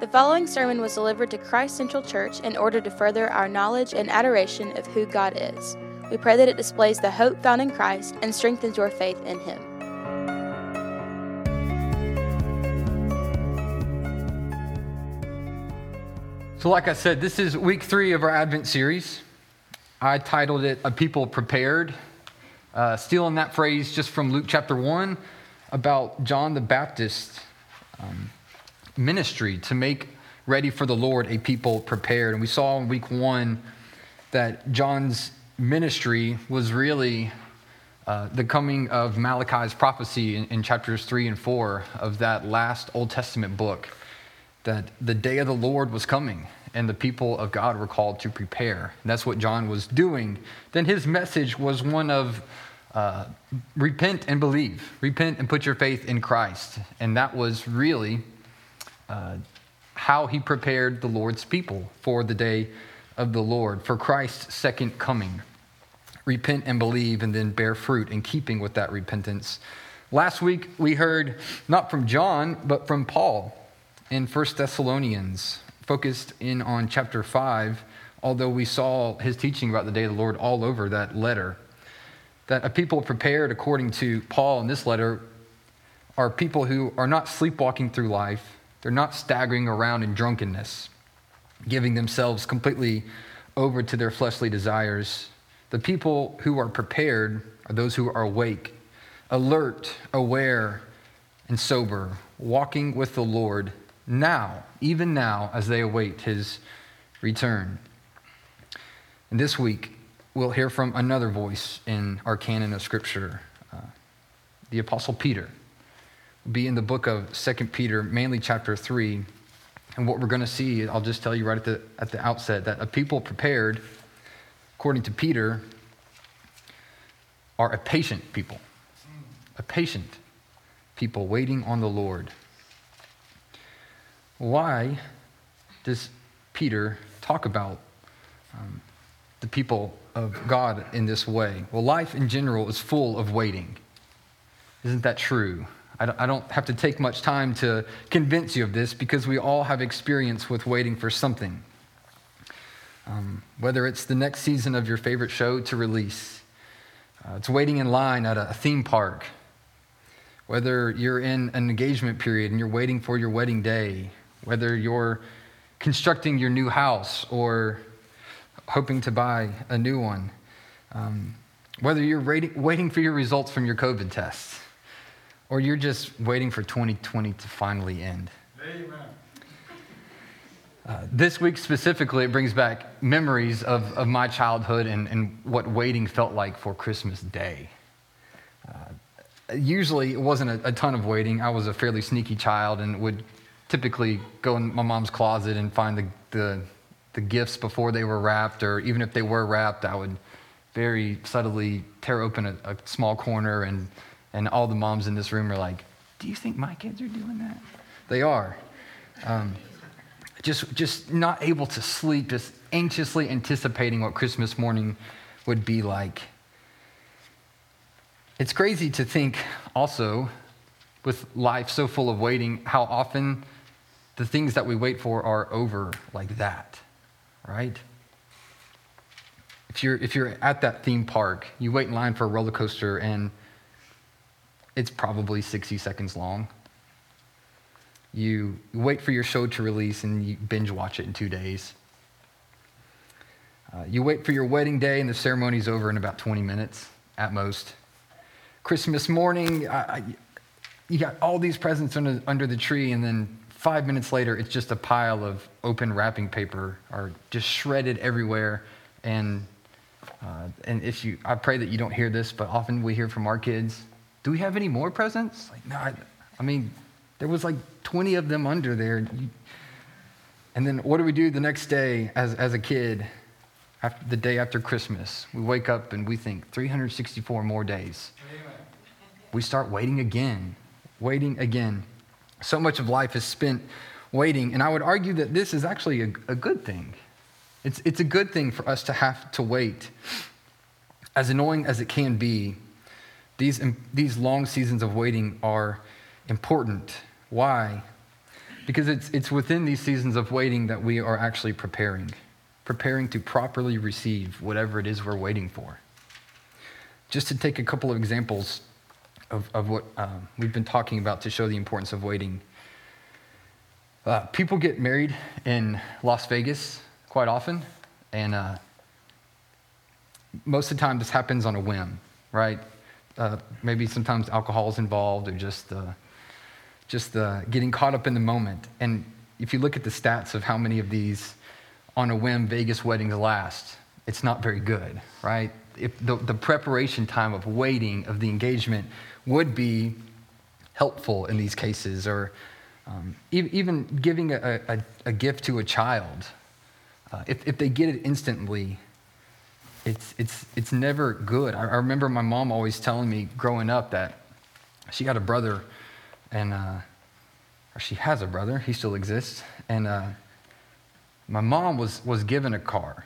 The following sermon was delivered to Christ Central Church in order to further our knowledge and adoration of who God is. We pray that it displays the hope found in Christ and strengthens your faith in Him. So, like I said, this is week three of our Advent series. I titled it A People Prepared, uh, stealing that phrase just from Luke chapter 1 about John the Baptist. Um, ministry to make ready for the Lord a people prepared. And we saw in week one that John's ministry was really uh, the coming of Malachi's prophecy in, in chapters three and four of that last Old Testament book, that the day of the Lord was coming and the people of God were called to prepare. And that's what John was doing. Then his message was one of uh, repent and believe, repent and put your faith in Christ. And that was really uh, how he prepared the Lord's people for the day of the Lord, for Christ's second coming. Repent and believe, and then bear fruit in keeping with that repentance. Last week, we heard not from John, but from Paul in 1 Thessalonians, focused in on chapter 5, although we saw his teaching about the day of the Lord all over that letter. That a people prepared according to Paul in this letter are people who are not sleepwalking through life, they're not staggering around in drunkenness, giving themselves completely over to their fleshly desires. The people who are prepared are those who are awake, alert, aware, and sober, walking with the Lord now, even now, as they await his return. And this week, we'll hear from another voice in our canon of Scripture, uh, the Apostle Peter be in the book of Second Peter, mainly chapter 3. And what we're going to see, I'll just tell you right at the, at the outset, that a people prepared, according to Peter, are a patient people. A patient people waiting on the Lord. Why does Peter talk about um, the people of God in this way? Well, life in general is full of waiting. Isn't that true? I don't have to take much time to convince you of this because we all have experience with waiting for something. Um, whether it's the next season of your favorite show to release, uh, it's waiting in line at a theme park, whether you're in an engagement period and you're waiting for your wedding day, whether you're constructing your new house or hoping to buy a new one, um, whether you're waiting for your results from your COVID tests or you're just waiting for 2020 to finally end. Amen. Uh, this week specifically, it brings back memories of, of my childhood and, and what waiting felt like for Christmas Day. Uh, usually, it wasn't a, a ton of waiting. I was a fairly sneaky child and would typically go in my mom's closet and find the, the, the gifts before they were wrapped, or even if they were wrapped, I would very subtly tear open a, a small corner and and all the moms in this room are like, Do you think my kids are doing that? They are. Um, just, just not able to sleep, just anxiously anticipating what Christmas morning would be like. It's crazy to think also, with life so full of waiting, how often the things that we wait for are over like that, right? If you're, if you're at that theme park, you wait in line for a roller coaster and it's probably 60 seconds long. You wait for your show to release and you binge watch it in two days. Uh, you wait for your wedding day and the ceremony's over in about 20 minutes at most. Christmas morning, I, I, you got all these presents under, under the tree, and then five minutes later, it's just a pile of open wrapping paper or just shredded everywhere. And, uh, and if you, I pray that you don't hear this, but often we hear from our kids do we have any more presents? Like, no, I, I mean, there was like 20 of them under there. And then what do we do the next day as, as a kid, after, the day after Christmas? We wake up and we think 364 more days. Amen. We start waiting again, waiting again. So much of life is spent waiting. And I would argue that this is actually a, a good thing. It's, it's a good thing for us to have to wait. As annoying as it can be, these, these long seasons of waiting are important. Why? Because it's, it's within these seasons of waiting that we are actually preparing, preparing to properly receive whatever it is we're waiting for. Just to take a couple of examples of, of what um, we've been talking about to show the importance of waiting. Uh, people get married in Las Vegas quite often, and uh, most of the time this happens on a whim, right? Uh, maybe sometimes alcohol is involved or just, uh, just uh, getting caught up in the moment. And if you look at the stats of how many of these on a whim Vegas weddings last, it's not very good, right? If the, the preparation time of waiting, of the engagement, would be helpful in these cases, or um, even giving a, a, a, gift to a child. Uh, if, if they get it instantly, it's, it's, it's never good. I, I, remember my mom always telling me growing up that she got a brother, and uh, or she has a brother, he still exists, and uh, my mom was, was given a car,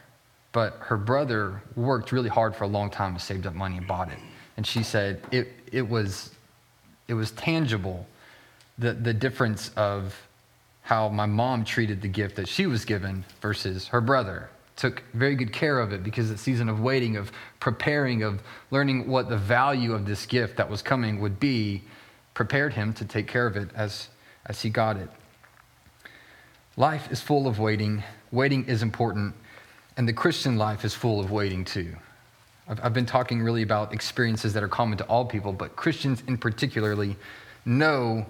but her brother worked really hard for a long time and saved up money and bought it. And she said it, it, was, it was tangible, the, the difference of how my mom treated the gift that she was given versus her brother took very good care of it because the season of waiting, of preparing, of learning what the value of this gift that was coming would be, prepared him to take care of it as, as he got it. Life is full of waiting. Waiting is important, and the Christian life is full of waiting too. I've, I've been talking really about experiences that are common to all people, but Christians in particularly know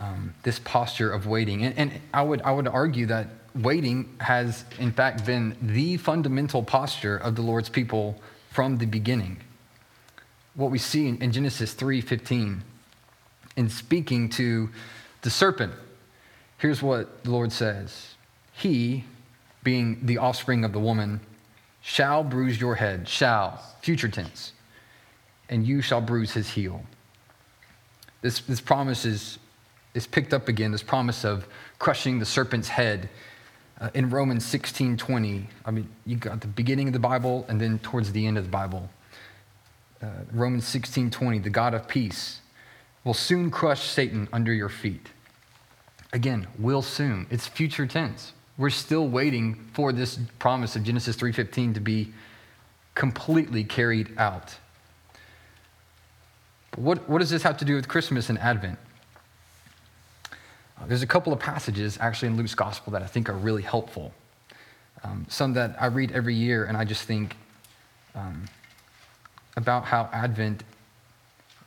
um, this posture of waiting. And, and I, would, I would argue that waiting has, in fact, been the fundamental posture of the Lord's people from the beginning. What we see in, Genesis 3:15, in speaking to the serpent, here's what the Lord says: He, being the offspring of the woman, shall bruise your head. Shall, future tense, and you shall bruise his heel. This, this promise is, is picked up again. This promise of crushing the serpent's head uh, in Romans 16 20. I mean, you got the beginning of the Bible and then towards the end of the Bible. Uh, Romans 16 20, the God of peace will soon crush Satan under your feet. Again, will soon. It's future tense. We're still waiting for this promise of Genesis 3:15 to be completely carried out. But what, what does this have to do with Christmas and Advent? There's a couple of passages actually in Luke's gospel that I think are really helpful. Um, some that I read every year, and I just think um, about how Advent,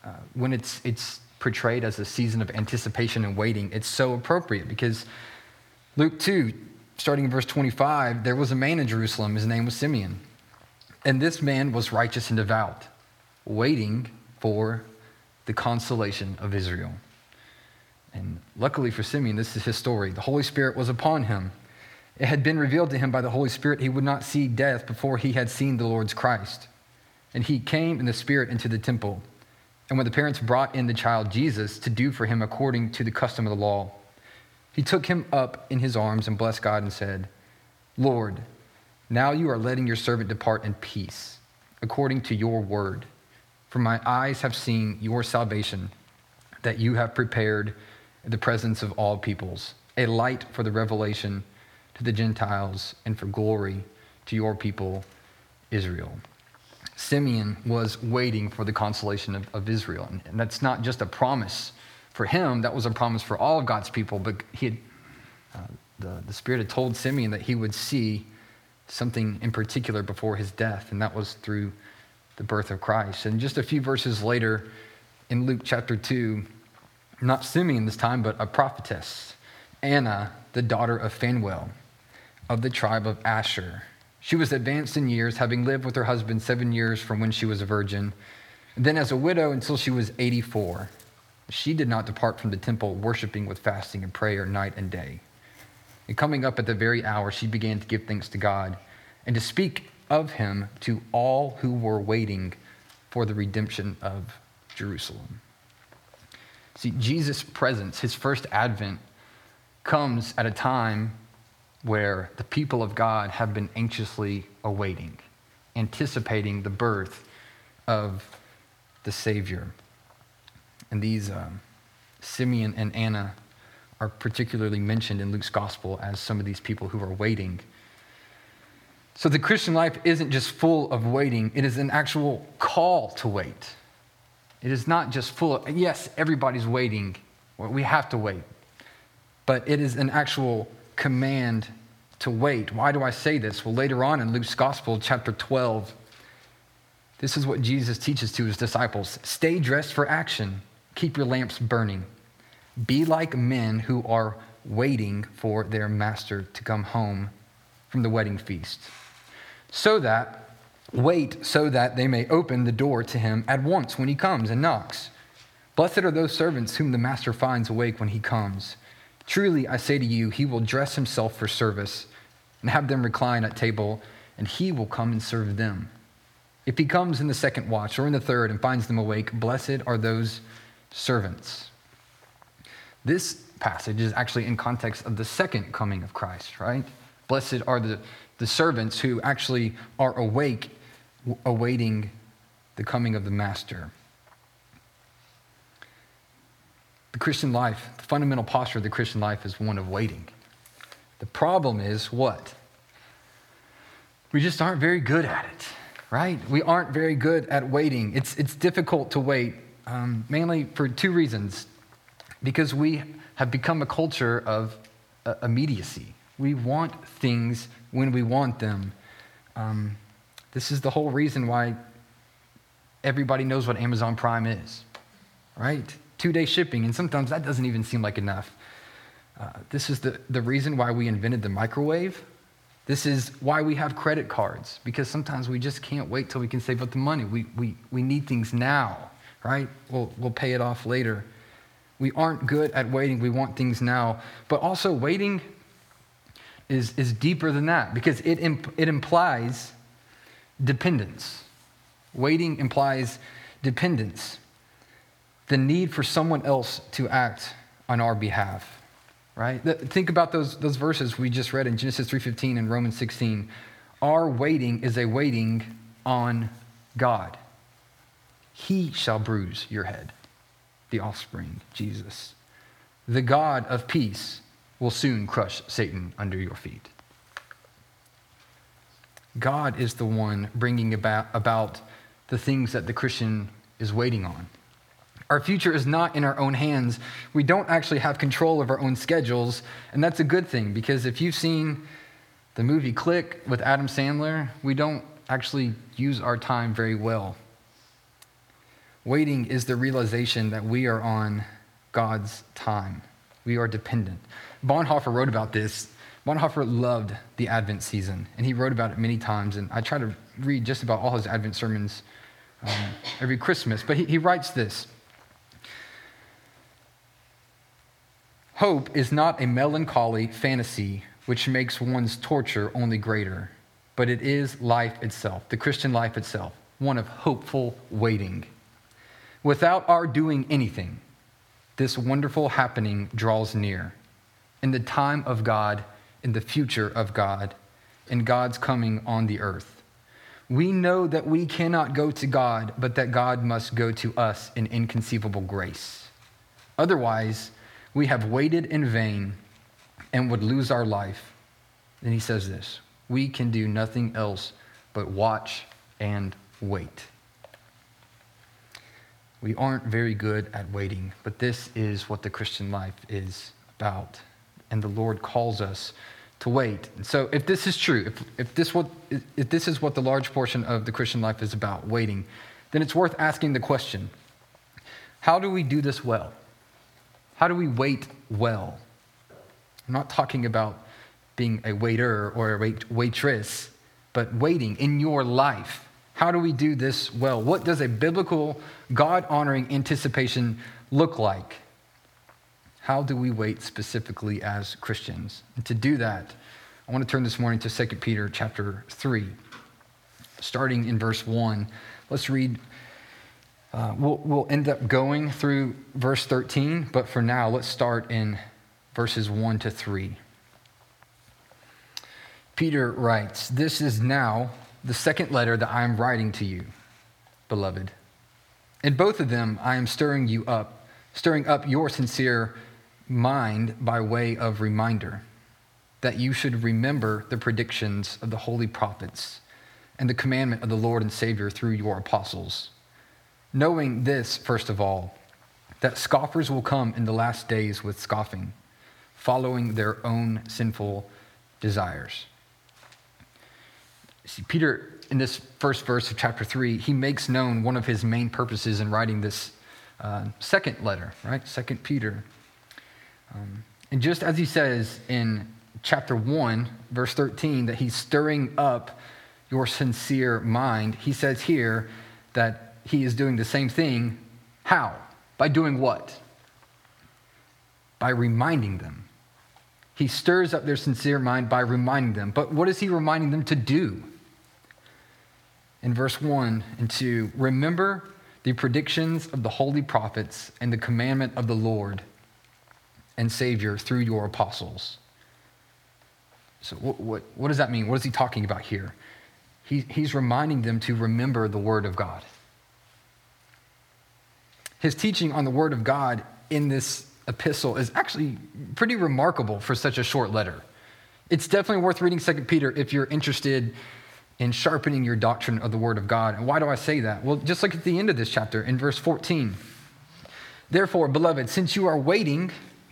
uh, when it's, it's portrayed as a season of anticipation and waiting, it's so appropriate because Luke 2, starting in verse 25, there was a man in Jerusalem, his name was Simeon. And this man was righteous and devout, waiting for the consolation of Israel. And luckily for Simeon, this is his story. The Holy Spirit was upon him. It had been revealed to him by the Holy Spirit he would not see death before he had seen the Lord's Christ. And he came in the Spirit into the temple. And when the parents brought in the child Jesus to do for him according to the custom of the law, he took him up in his arms and blessed God and said, Lord, now you are letting your servant depart in peace, according to your word. For my eyes have seen your salvation that you have prepared the presence of all peoples, a light for the revelation to the Gentiles and for glory to your people, Israel. Simeon was waiting for the consolation of, of Israel. And, and that's not just a promise for him, that was a promise for all of God's people, but he had, uh, the, the Spirit had told Simeon that he would see something in particular before his death, and that was through the birth of Christ. And just a few verses later, in Luke chapter 2, not Simeon this time, but a prophetess, Anna, the daughter of Phanuel, of the tribe of Asher. She was advanced in years, having lived with her husband seven years from when she was a virgin, then as a widow until she was 84. She did not depart from the temple, worshiping with fasting and prayer night and day. And coming up at the very hour, she began to give thanks to God and to speak of him to all who were waiting for the redemption of Jerusalem. See, Jesus' presence, his first advent, comes at a time where the people of God have been anxiously awaiting, anticipating the birth of the Savior. And these um, Simeon and Anna are particularly mentioned in Luke's gospel as some of these people who are waiting. So the Christian life isn't just full of waiting, it is an actual call to wait. It is not just full yes, everybody's waiting. We have to wait. But it is an actual command to wait. Why do I say this? Well, later on in Luke's Gospel, chapter 12, this is what Jesus teaches to his disciples Stay dressed for action, keep your lamps burning. Be like men who are waiting for their master to come home from the wedding feast. So that, wait so that they may open the door to him at once when he comes and knocks. Blessed are those servants whom the master finds awake when he comes. Truly, I say to you, he will dress himself for service and have them recline at table, and he will come and serve them. If he comes in the second watch or in the third and finds them awake, blessed are those servants. This passage is actually in context of the second coming of Christ, right? Blessed are the, the servants who actually are awake, awaiting the coming of the master. The Christian life, the fundamental posture of the Christian life is one of waiting. The problem is what? We just aren't very good at it, right? We aren't very good at waiting. It's, it's difficult to wait, um, mainly for two reasons. Because we have become a culture of uh, immediacy. We want things when we want them. Um, this is the whole reason why everybody knows what Amazon Prime is, right? two day shipping, and sometimes that doesn't even seem like enough. Uh, this is the, the reason why we invented the microwave. This is why we have credit cards, because sometimes we just can't wait till we can save up the money. We, we, we need things now, right? We'll, we'll pay it off later. We aren't good at waiting. We want things now. But also, waiting is, is deeper than that because it, imp, it implies dependence. Waiting implies dependence. The need for someone else to act on our behalf right? Think about those, those verses we just read in genesis 3.15 and romans 16 our waiting is a waiting on god. He shall bruise your head the offspring jesus. The god of peace will soon crush satan under your feet god is the one bringing about, about the things that the christian is waiting on our future is not in our own hands. We don't actually have control of our own schedules, and that's a good thing because if you've seen the movie Click with Adam Sandler, we don't actually use our time very well. Waiting is the realization that we are on God's time. We are dependent. Bonhoeffer wrote about this. Bonhoeffer loved the Advent season, and he wrote about it many times. And I try to read just about all his Advent sermons um, every Christmas. But he, he writes this Hope is not a melancholy fantasy which makes one's torture only greater, but it is life itself, the Christian life itself, one of hopeful waiting. Without our doing anything, this wonderful happening draws near. In the time of God, in the future of God, in God's coming on the earth. We know that we cannot go to God, but that God must go to us in inconceivable grace. Otherwise, we have waited in vain and would lose our life. Then he says this we can do nothing else but watch and wait. We aren't very good at waiting, but this is what the Christian life is about. And the Lord calls us to wait. So if this is true, if, if, this what, if this is what the large portion of the Christian life is about, waiting, then it's worth asking the question how do we do this well? How do we wait well? I'm not talking about being a waiter or a wait- waitress, but waiting in your life. How do we do this well? What does a biblical, God honoring anticipation look like? How do we wait specifically as Christians? And to do that, I want to turn this morning to 2 Peter chapter 3, starting in verse 1. Let's read uh, we'll, we'll end up going through verse 13, but for now, let's start in verses 1 to 3. Peter writes, This is now the second letter that I am writing to you, beloved. In both of them, I am stirring you up, stirring up your sincere mind by way of reminder that you should remember the predictions of the holy prophets and the commandment of the Lord and Savior through your apostles. Knowing this, first of all, that scoffers will come in the last days with scoffing, following their own sinful desires. See, Peter, in this first verse of chapter 3, he makes known one of his main purposes in writing this uh, second letter, right? Second Peter. Um, and just as he says in chapter 1, verse 13, that he's stirring up your sincere mind, he says here that he is doing the same thing. How? By doing what? By reminding them. He stirs up their sincere mind by reminding them. But what is he reminding them to do? In verse 1 and 2, remember the predictions of the holy prophets and the commandment of the Lord and Savior through your apostles. So, what, what, what does that mean? What is he talking about here? He, he's reminding them to remember the Word of God. His teaching on the Word of God in this epistle is actually pretty remarkable for such a short letter. It's definitely worth reading 2 Peter if you're interested in sharpening your doctrine of the Word of God. And why do I say that? Well, just look at the end of this chapter in verse 14. Therefore, beloved, since you are waiting,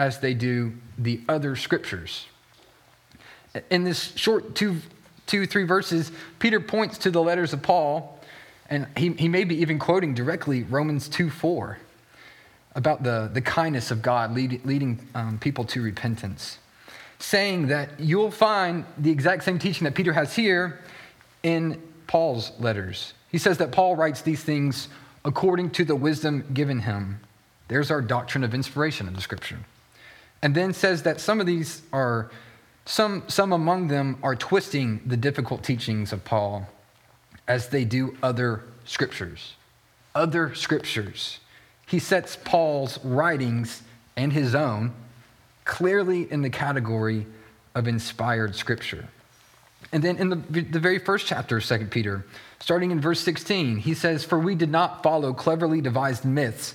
as they do the other scriptures. In this short two, two, three verses, Peter points to the letters of Paul, and he, he may be even quoting directly Romans 2 4 about the, the kindness of God lead, leading um, people to repentance, saying that you'll find the exact same teaching that Peter has here in Paul's letters. He says that Paul writes these things according to the wisdom given him. There's our doctrine of inspiration in the scripture. And then says that some of these are some, some among them are twisting the difficult teachings of Paul as they do other scriptures. Other scriptures. He sets Paul's writings and his own clearly in the category of inspired scripture. And then in the, the very first chapter of 2 Peter, starting in verse 16, he says, For we did not follow cleverly devised myths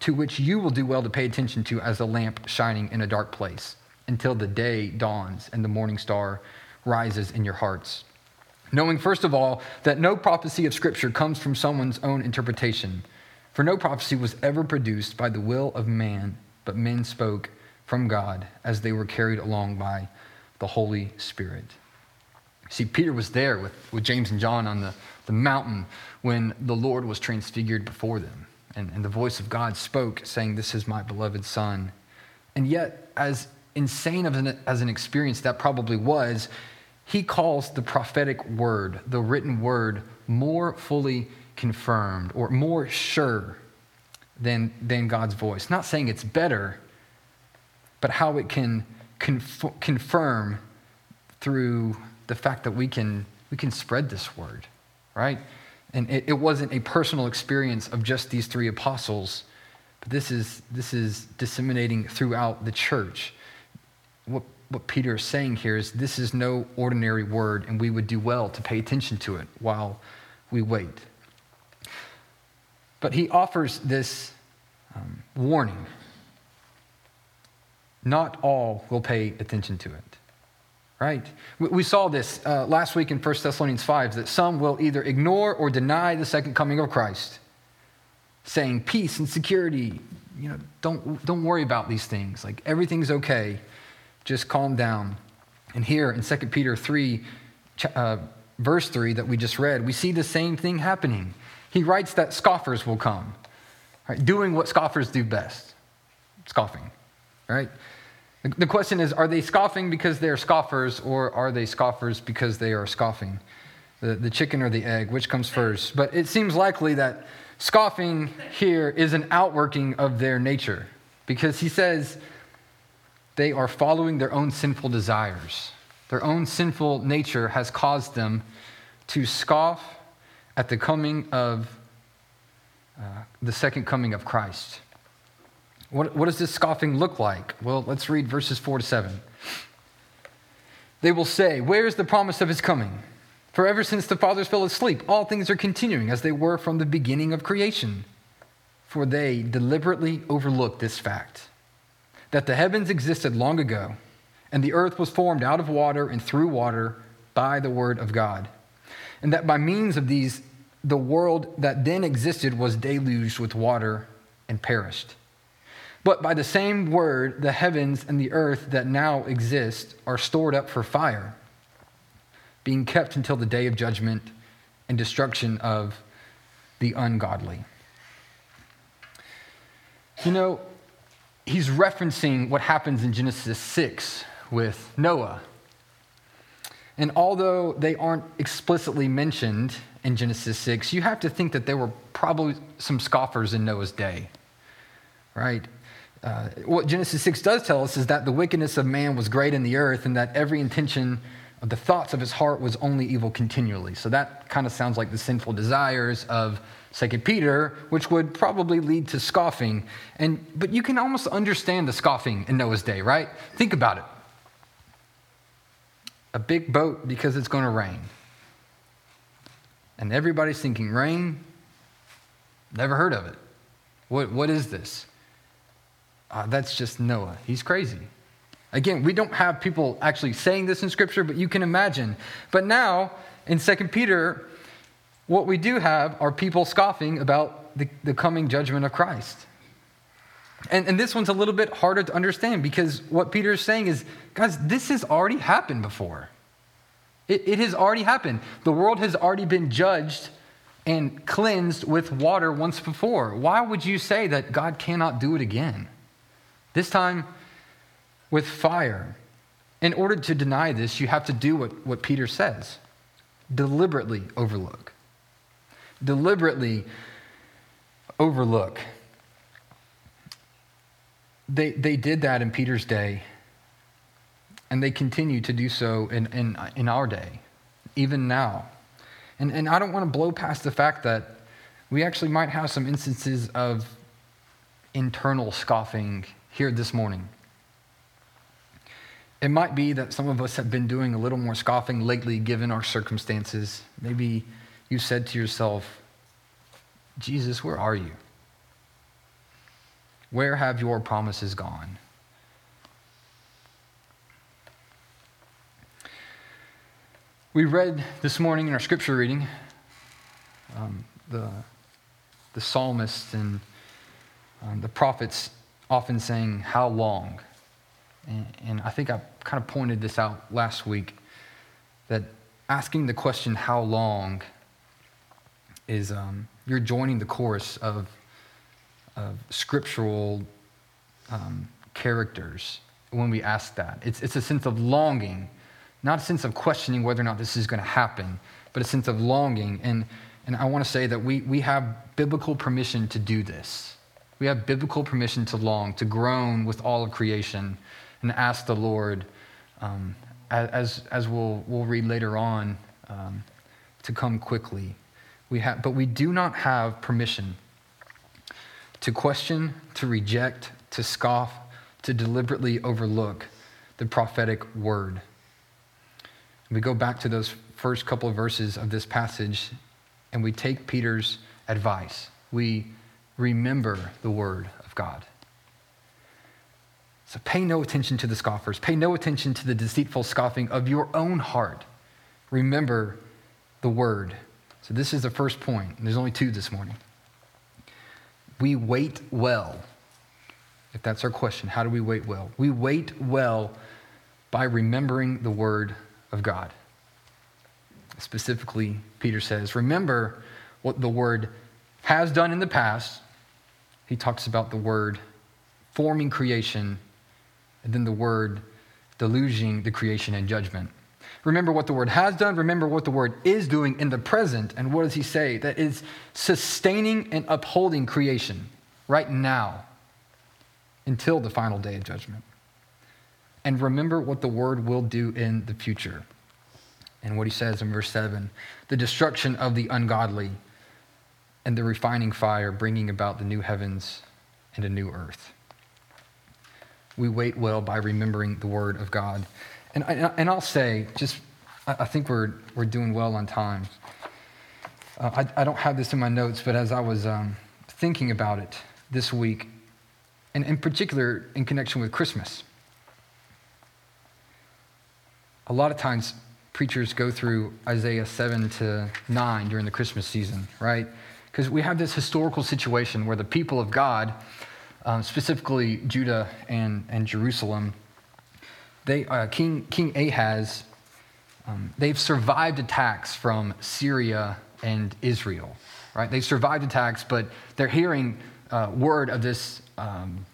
to which you will do well to pay attention to as a lamp shining in a dark place until the day dawns and the morning star rises in your hearts. Knowing, first of all, that no prophecy of Scripture comes from someone's own interpretation, for no prophecy was ever produced by the will of man, but men spoke from God as they were carried along by the Holy Spirit. See, Peter was there with, with James and John on the, the mountain when the Lord was transfigured before them and, and the voice of God spoke, saying, This is my beloved Son. And yet, as insane of an, as an experience that probably was, he calls the prophetic word, the written word, more fully confirmed or more sure than, than God's voice. Not saying it's better, but how it can conf- confirm through the fact that we can, we can spread this word, right? And it, it wasn't a personal experience of just these three apostles, but this is, this is disseminating throughout the church. What, what Peter is saying here is this is no ordinary word, and we would do well to pay attention to it while we wait. But he offers this um, warning. Not all will pay attention to it right? We saw this uh, last week in 1 Thessalonians 5 that some will either ignore or deny the second coming of Christ, saying peace and security, you know, don't, don't worry about these things. Like everything's okay. Just calm down. And here in 2 Peter 3, uh, verse 3 that we just read, we see the same thing happening. He writes that scoffers will come, right? doing what scoffers do best scoffing, right? The question is are they scoffing because they're scoffers, or are they scoffers because they are scoffing? The, the chicken or the egg, which comes first? But it seems likely that scoffing here is an outworking of their nature because he says they are following their own sinful desires. Their own sinful nature has caused them to scoff at the coming of uh, the second coming of Christ. What, what does this scoffing look like? Well, let's read verses 4 to 7. They will say, Where is the promise of his coming? For ever since the fathers fell asleep, all things are continuing as they were from the beginning of creation. For they deliberately overlooked this fact that the heavens existed long ago, and the earth was formed out of water and through water by the word of God, and that by means of these, the world that then existed was deluged with water and perished. But by the same word, the heavens and the earth that now exist are stored up for fire being kept until the day of judgment and destruction of the ungodly. You know, he's referencing what happens in Genesis 6 with Noah. And although they aren't explicitly mentioned in Genesis 6, you have to think that there were probably some scoffers in Noah's day, right? Uh, what Genesis 6 does tell us is that the wickedness of man was great in the earth and that every intention of the thoughts of his heart was only evil continually. So that kind of sounds like the sinful desires of Second Peter, which would probably lead to scoffing. And but you can almost understand the scoffing in Noah's day, right? Think about it. A big boat because it's going to rain. And everybody's thinking, rain? Never heard of it. What, what is this? Uh, that's just Noah. He's crazy. Again, we don't have people actually saying this in Scripture, but you can imagine. But now, in 2 Peter, what we do have are people scoffing about the, the coming judgment of Christ. And, and this one's a little bit harder to understand because what Peter is saying is, guys, this has already happened before. It, it has already happened. The world has already been judged and cleansed with water once before. Why would you say that God cannot do it again? This time, with fire. In order to deny this, you have to do what, what Peter says deliberately overlook. Deliberately overlook. They, they did that in Peter's day, and they continue to do so in, in, in our day, even now. And, and I don't want to blow past the fact that we actually might have some instances of internal scoffing here this morning. It might be that some of us have been doing a little more scoffing lately given our circumstances. Maybe you said to yourself, Jesus, where are you? Where have your promises gone? We read this morning in our scripture reading um, the, the psalmist and um, the prophets often saying, How long? And, and I think I kind of pointed this out last week that asking the question, how long, is um, you're joining the chorus of, of scriptural um, characters when we ask that. It's, it's a sense of longing, not a sense of questioning whether or not this is going to happen, but a sense of longing. And, and I want to say that we, we have biblical permission to do this. We have biblical permission to long, to groan with all of creation, and ask the Lord, um, as, as we'll, we'll read later on, um, to come quickly. We have, but we do not have permission to question, to reject, to scoff, to deliberately overlook the prophetic word. We go back to those first couple of verses of this passage and we take Peter's advice. We remember the word of God. So pay no attention to the scoffers. Pay no attention to the deceitful scoffing of your own heart. Remember the word. So this is the first point. There's only two this morning. We wait well if that's our question, how do we wait well? We wait well by remembering the word of God. Specifically, Peter says, remember what the word has done in the past. He talks about the word forming creation, and then the word deluging the creation and judgment. Remember what the word has done. Remember what the word is doing in the present. And what does he say? That is sustaining and upholding creation right now until the final day of judgment. And remember what the word will do in the future. And what he says in verse 7 the destruction of the ungodly and the refining fire, bringing about the new heavens and a new earth. We wait well by remembering the word of God. And, I, and I'll say, just, I think we're, we're doing well on time. Uh, I, I don't have this in my notes, but as I was um, thinking about it this week, and in particular in connection with Christmas, a lot of times preachers go through Isaiah 7 to 9 during the Christmas season, right? Because we have this historical situation where the people of God, um, specifically Judah and, and Jerusalem, they, uh, King, King Ahaz, um, they've survived attacks from Syria and Israel, right? They've survived attacks, but they're hearing uh, word of this um,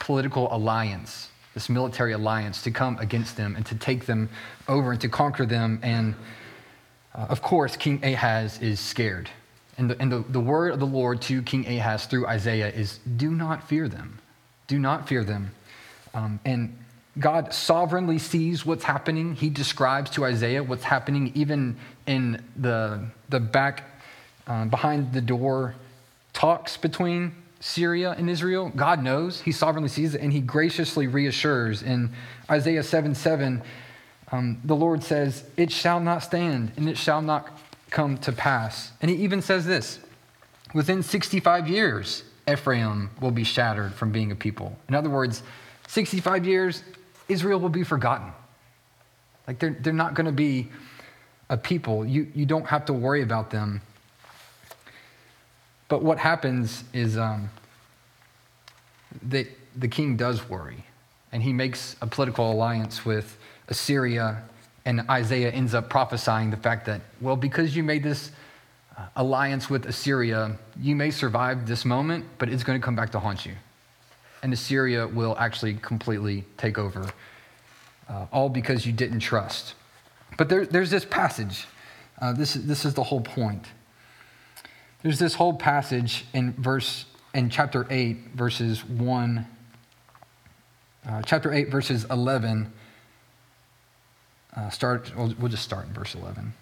political alliance, this military alliance to come against them and to take them over and to conquer them. And uh, of course, King Ahaz is scared. And, the, and the, the word of the Lord to King Ahaz through Isaiah is do not fear them. Do not fear them. Um, and God sovereignly sees what's happening. He describes to Isaiah what's happening even in the, the back, uh, behind the door talks between Syria and Israel. God knows. He sovereignly sees it, and he graciously reassures. In Isaiah 7 7, um, the Lord says, It shall not stand, and it shall not come to pass. And he even says this within 65 years, Ephraim will be shattered from being a people. In other words, 65 years, Israel will be forgotten. Like they're, they're not going to be a people. You, you don't have to worry about them. But what happens is um, that the king does worry, and he makes a political alliance with Assyria, and Isaiah ends up prophesying the fact that, well, because you made this uh, alliance with Assyria, you may survive this moment, but it's going to come back to haunt you and Assyria will actually completely take over, uh, all because you didn't trust. But there, there's this passage. Uh, this, this is the whole point. There's this whole passage in verse in chapter 8, verses 1, uh, chapter 8, verses 11. Uh, start, we'll, we'll just start in verse 11.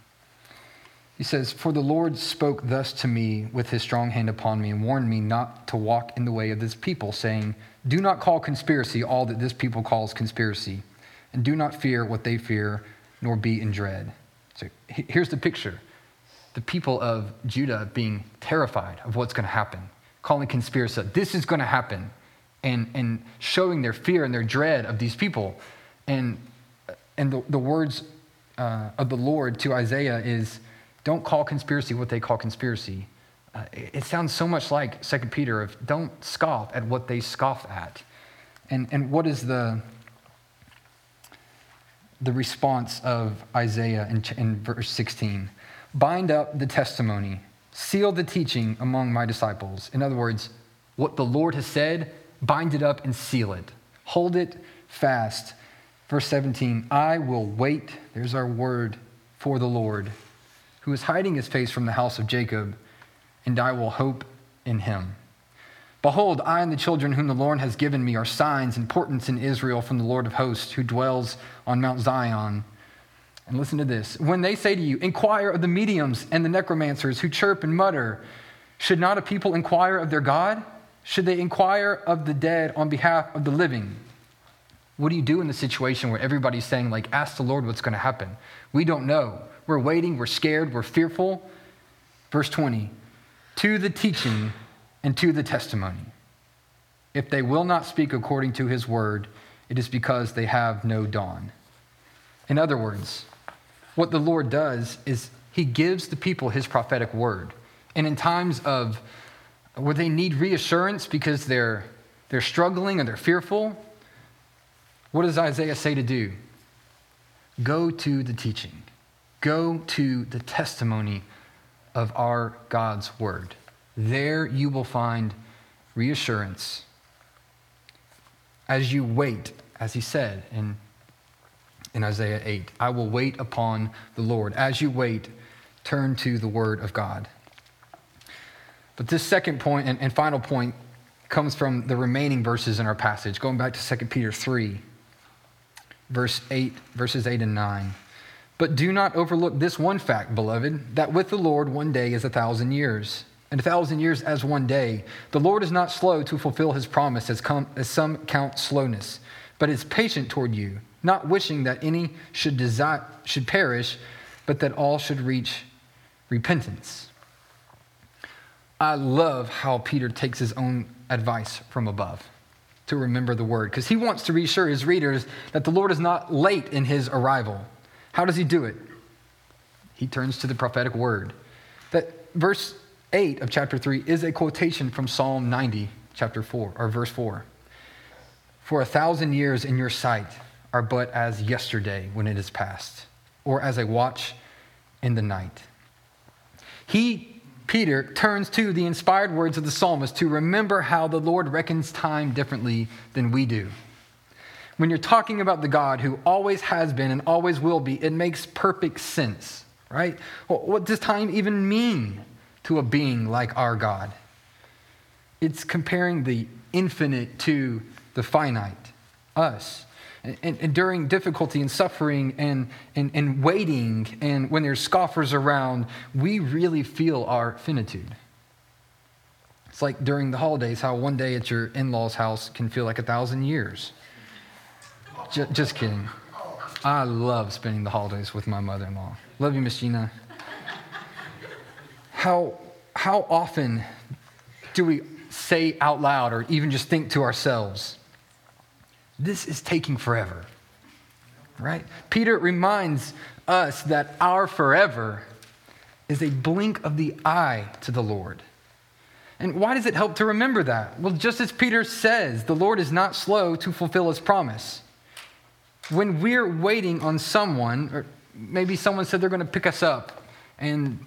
He says, For the Lord spoke thus to me with his strong hand upon me and warned me not to walk in the way of this people, saying, Do not call conspiracy all that this people calls conspiracy, and do not fear what they fear, nor be in dread. So here's the picture the people of Judah being terrified of what's going to happen, calling conspiracy, this is going to happen, and, and showing their fear and their dread of these people. And, and the, the words uh, of the Lord to Isaiah is, don't call conspiracy what they call conspiracy. Uh, it sounds so much like 2 Peter of don't scoff at what they scoff at. And, and what is the, the response of Isaiah in, in verse 16? Bind up the testimony, seal the teaching among my disciples. In other words, what the Lord has said, bind it up and seal it. Hold it fast. Verse 17, I will wait, there's our word, for the Lord who is hiding his face from the house of Jacob, and I will hope in him. Behold, I and the children whom the Lord has given me are signs and portents in Israel from the Lord of hosts, who dwells on Mount Zion. And listen to this when they say to you, Inquire of the mediums and the necromancers who chirp and mutter, should not a people inquire of their God? Should they inquire of the dead on behalf of the living? What do you do in the situation where everybody's saying, like, ask the Lord what's going to happen? We don't know. We're waiting, we're scared, we're fearful. Verse 20 to the teaching and to the testimony. If they will not speak according to his word, it is because they have no dawn. In other words, what the Lord does is he gives the people his prophetic word. And in times of where they need reassurance because they're they're struggling, or they're fearful, what does Isaiah say to do? Go to the teaching, go to the testimony of our God's word. There you will find reassurance as you wait, as he said in, in Isaiah 8 I will wait upon the Lord. As you wait, turn to the word of God. But this second point and, and final point comes from the remaining verses in our passage, going back to 2 Peter 3, verse 8, verses 8 and 9. But do not overlook this one fact, beloved, that with the Lord one day is a thousand years, and a thousand years as one day. The Lord is not slow to fulfill his promise, as, as some count slowness, but is patient toward you, not wishing that any should, desire, should perish, but that all should reach repentance. I love how Peter takes his own advice from above to remember the word, because he wants to reassure his readers that the Lord is not late in his arrival. How does he do it? He turns to the prophetic word. That verse 8 of chapter 3 is a quotation from Psalm 90, chapter 4, or verse 4. For a thousand years in your sight are but as yesterday when it is past, or as a watch in the night. He, Peter, turns to the inspired words of the psalmist to remember how the Lord reckons time differently than we do. When you're talking about the God who always has been and always will be, it makes perfect sense, right? What does time even mean to a being like our God? It's comparing the infinite to the finite, us. And, and, during difficulty and suffering and, and, and waiting, and when there's scoffers around, we really feel our finitude. It's like during the holidays, how one day at your in law's house can feel like a thousand years. Just, just kidding. I love spending the holidays with my mother in law. Love you, Miss Gina. How, how often do we say out loud or even just think to ourselves, this is taking forever? Right? Peter reminds us that our forever is a blink of the eye to the Lord. And why does it help to remember that? Well, just as Peter says, the Lord is not slow to fulfill his promise when we're waiting on someone, or maybe someone said they're going to pick us up, and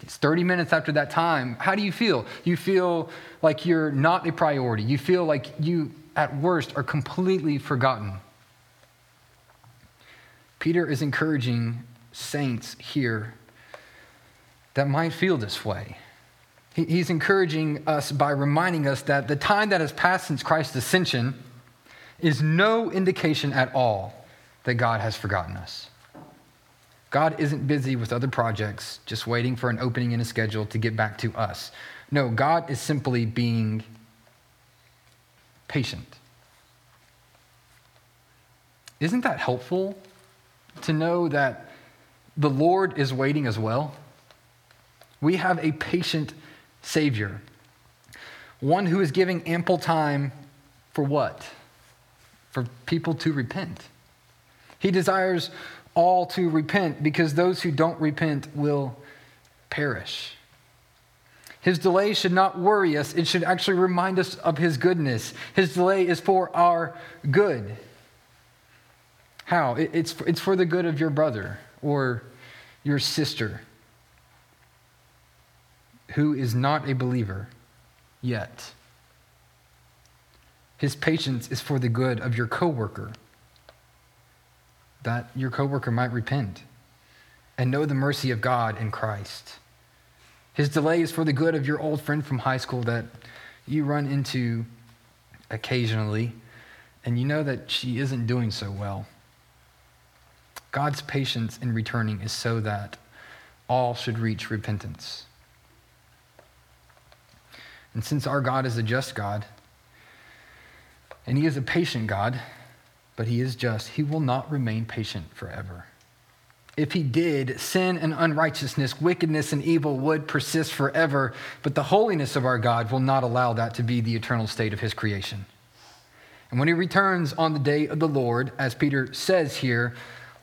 it's 30 minutes after that time, how do you feel? You feel like you're not a priority. You feel like you, at worst, are completely forgotten. Peter is encouraging saints here that might feel this way. He's encouraging us by reminding us that the time that has passed since Christ's ascension is no indication at all that God has forgotten us. God isn't busy with other projects, just waiting for an opening in a schedule to get back to us. No, God is simply being patient. Isn't that helpful to know that the Lord is waiting as well? We have a patient Savior, one who is giving ample time for what? for people to repent. He desires all to repent because those who don't repent will perish. His delay should not worry us, it should actually remind us of His goodness. His delay is for our good. How? It's, it's for the good of your brother or your sister who is not a believer yet. His patience is for the good of your coworker, that your coworker might repent and know the mercy of God in Christ. His delay is for the good of your old friend from high school that you run into occasionally, and you know that she isn't doing so well. God's patience in returning is so that all should reach repentance. And since our God is a just God, and he is a patient God, but he is just. He will not remain patient forever. If he did, sin and unrighteousness, wickedness and evil would persist forever, but the holiness of our God will not allow that to be the eternal state of his creation. And when he returns on the day of the Lord, as Peter says here,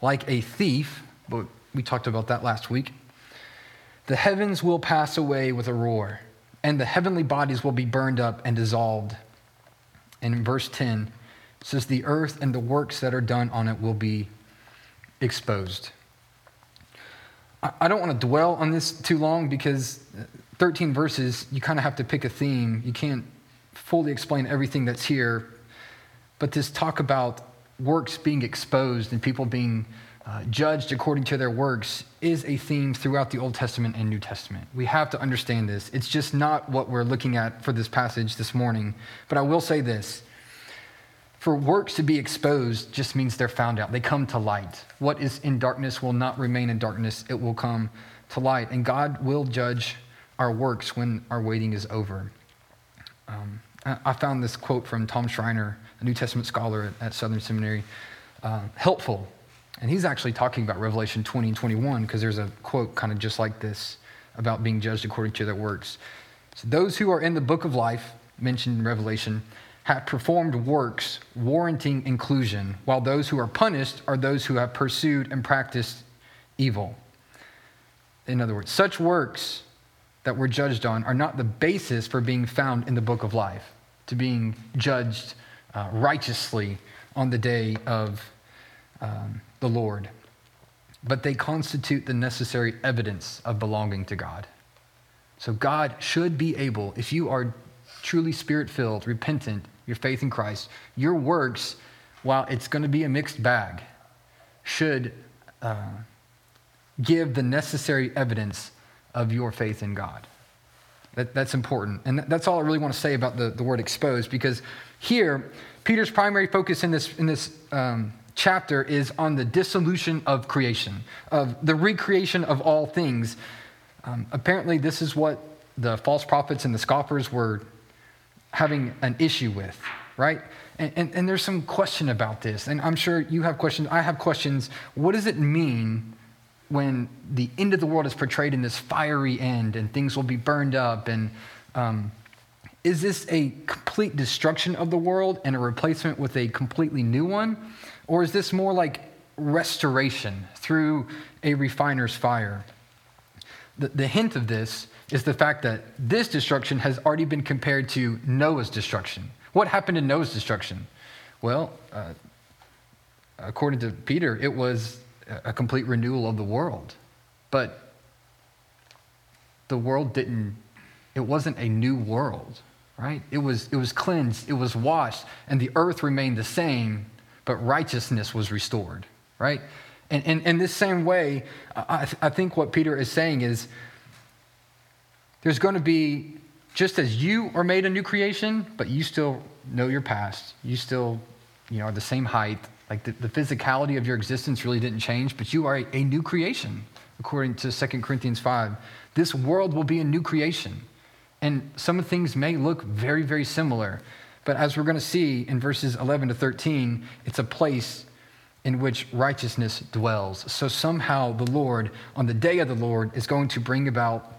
like a thief, but we talked about that last week, the heavens will pass away with a roar, and the heavenly bodies will be burned up and dissolved And in verse 10, it says, The earth and the works that are done on it will be exposed. I don't want to dwell on this too long because 13 verses, you kind of have to pick a theme. You can't fully explain everything that's here. But this talk about works being exposed and people being uh, judged according to their works is a theme throughout the Old Testament and New Testament. We have to understand this. It's just not what we're looking at for this passage this morning. But I will say this for works to be exposed just means they're found out. They come to light. What is in darkness will not remain in darkness, it will come to light. And God will judge our works when our waiting is over. Um, I found this quote from Tom Schreiner, a New Testament scholar at, Southern Seminary, uh, helpful. And he's actually talking about Revelation 20 and 21 because there's a quote kind of just like this about being judged according to their works. So those who are in the book of life, mentioned in Revelation, have performed works warranting inclusion, while those who are punished are those who have pursued and practiced evil. In other words, such works that we're judged on are not the basis for being found in the book of life, to being judged uh, righteously on the day of um, the Lord, but they constitute the necessary evidence of belonging to God. So God should be able, if you are truly spirit filled, repentant, your faith in Christ, your works, while it's going to be a mixed bag, should uh, give the necessary evidence of your faith in God. That, that's important. And that's all I really want to say about the, the word exposed, because here, Peter's primary focus in this, in this um, chapter is on the dissolution of creation, of the recreation of all things. Um, apparently, this is what the false prophets and the scoffers were having an issue with, right? And, and, and, there's some question about this. And I'm sure you have questions. I have questions. What does it mean when the end of the world is portrayed in this fiery end and things will be burned up? And um, is this a complete destruction of the world and a replacement with a completely new one? Or is this more like restoration through a refiner's fire? The, the hint of this is the fact that this destruction has already been compared to Noah's destruction. What happened in Noah's destruction? Well, uh, according to Peter, it was a complete renewal of the world. But the world didn't, it wasn't a new world, right? It was, it was cleansed, it was washed, and the earth remained the same, but righteousness was restored, right? And in this same way, I, I think what Peter is saying is there's going to be, just as you are made a new creation, but you still know your past, you still you know, are the same height. Like the, the physicality of your existence really didn't change, but you are a, a new creation, according to 2 Corinthians 5. This world will be a new creation. And some of things may look very, very similar. But as we're going to see in verses 11 to 13, it's a place in which righteousness dwells. So somehow the Lord, on the day of the Lord, is going to bring about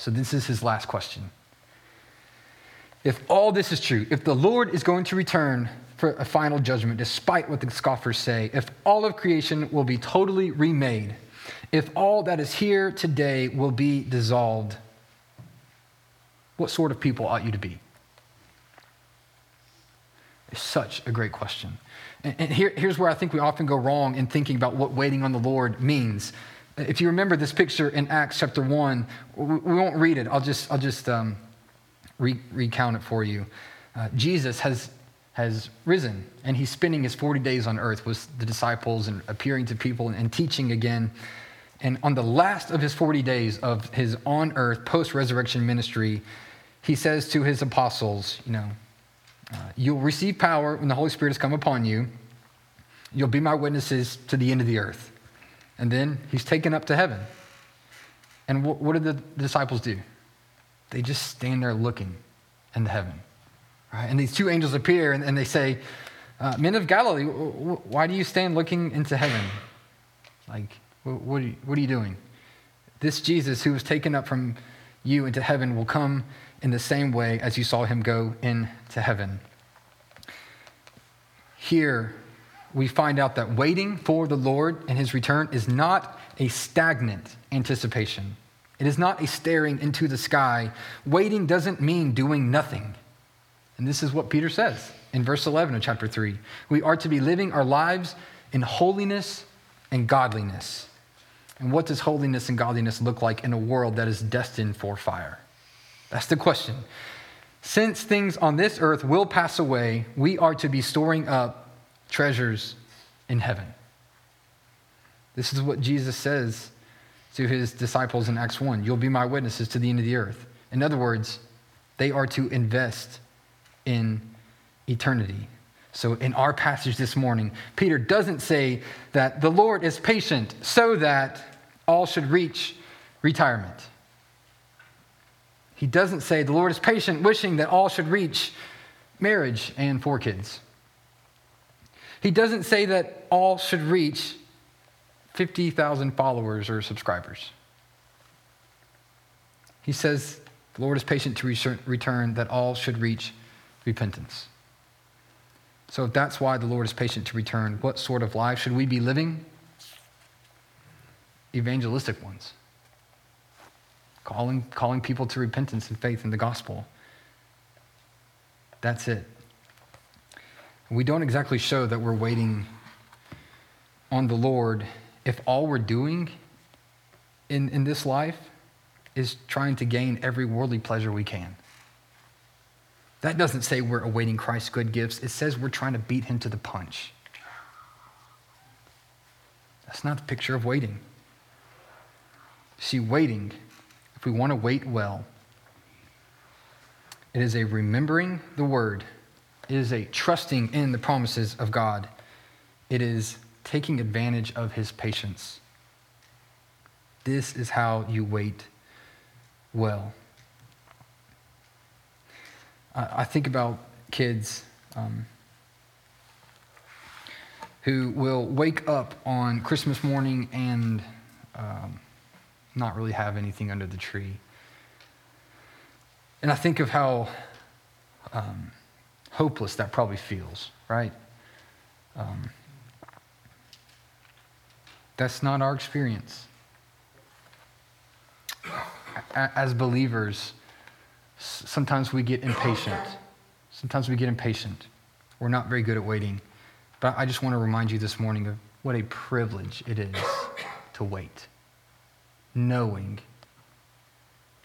So, this is his last question. If all this is true, if the Lord is going to return for a final judgment, despite what the scoffers say, if all of creation will be totally remade, if all that is here today will be dissolved, what sort of people ought you to be? It's such a great question. And, here, here's where I think we often go wrong in thinking about what waiting on the Lord means. If you remember this picture in Acts chapter 1, we won't read it. I'll just, I'll just um, re- recount it for you. Uh, Jesus has, has risen, and he's spending his 40 days on earth with the disciples and appearing to people and, teaching again. And on the last of his 40 days of his on earth post resurrection ministry, he says to his apostles, You know, uh, you'll receive power when the Holy Spirit has come upon you. You'll be my witnesses to the end of the earth. And then he's taken up to heaven. And what, what did the disciples do? They just stand there looking into heaven. Right? And these two angels appear and, and they say, uh, Men of Galilee, why do you stand looking into heaven? Like, what are, you, what are you doing? This Jesus who was taken up from you into heaven will come in the same way as you saw him go into heaven. Here, we find out that waiting for the Lord and his return is not a stagnant anticipation. It is not a staring into the sky. Waiting doesn't mean doing nothing. And this is what Peter says in verse 11 of chapter 3. We are to be living our lives in holiness and godliness. And what does holiness and godliness look like in a world that is destined for fire? That's the question. Since things on this earth will pass away, we are to be storing up treasures in heaven. This is what Jesus says to his disciples in Acts 1 You'll be my witnesses to the end of the earth. In other words, they are to invest in eternity. So, in our passage this morning, Peter doesn't say that the Lord is patient so that all should reach retirement. He doesn't say the Lord is patient, wishing that all should reach marriage and four kids. He doesn't say that all should reach 50,000 followers or subscribers. He says the Lord is patient to return, that all should reach repentance. So, if that's why the Lord is patient to return, what sort of life should we be living? Evangelistic ones. Calling, calling people to repentance and faith in the gospel. That's it. We don't exactly show that we're waiting on the Lord if all we're doing in, in this life is trying to gain every worldly pleasure we can. That doesn't say we're awaiting Christ's good gifts, it says we're trying to beat him to the punch. That's not the picture of waiting. See, waiting, if we want to wait well, it is a remembering the word is a trusting in the promises of God. It is taking advantage of his patience. This is how you wait well. I think about kids um, who will wake up on Christmas morning and um, not really have anything under the tree. And I think of how um, hopeless that probably feels, right? Um, that's not our experience. As believers, sometimes we get impatient. Sometimes we get impatient. We're not very good at waiting. But I just want to remind you this morning of what a privilege it is to wait, knowing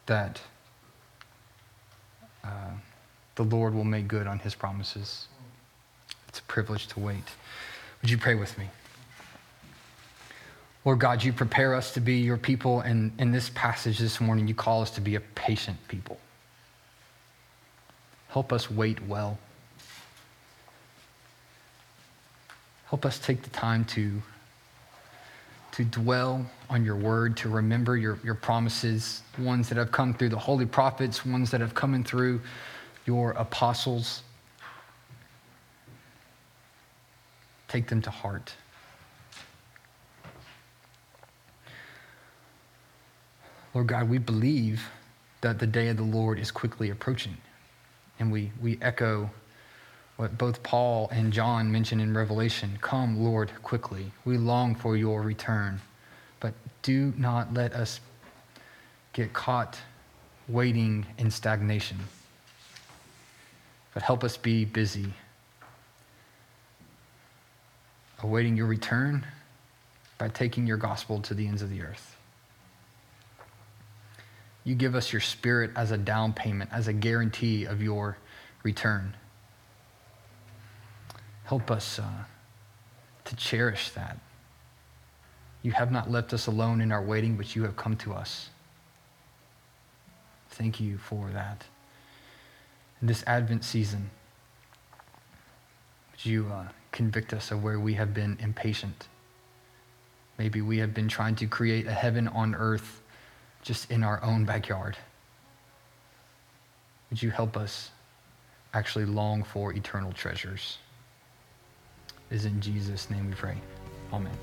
that. Uh, the Lord will make good on his promises. It's a privilege to wait. Would you pray with me? Lord God, you prepare us to be your people, and in this passage this morning, you call us to be a patient people. Help us wait well. Help us take the time to, to dwell on your word, to remember your, your promises, ones that have come through the holy prophets, ones that have come in through your apostles. Take them to heart. Lord God, we believe that the day of the Lord is quickly approaching. And we, we echo what both Paul and John mention in Revelation Come, Lord, quickly. We long for your return. But do not let us get caught waiting in stagnation but help us be busy, awaiting your return by taking your gospel to the ends of the earth. You give us your spirit as a down payment, as a guarantee of your return. Help us uh, to cherish that. You have not left us alone in our waiting, but you have come to us. Thank you for that this Advent season. Would you uh, convict us of where we have been impatient? Maybe we have been trying to create a heaven on earth just in our own backyard. Would you help us actually long for eternal treasures? is in Jesus' name we pray. Amen.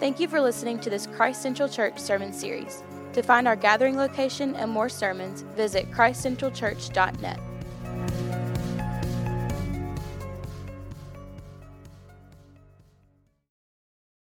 Thank you for listening to this Christ Central Church sermon series. To find our gathering location and more sermons, visit christcentralchurch.net.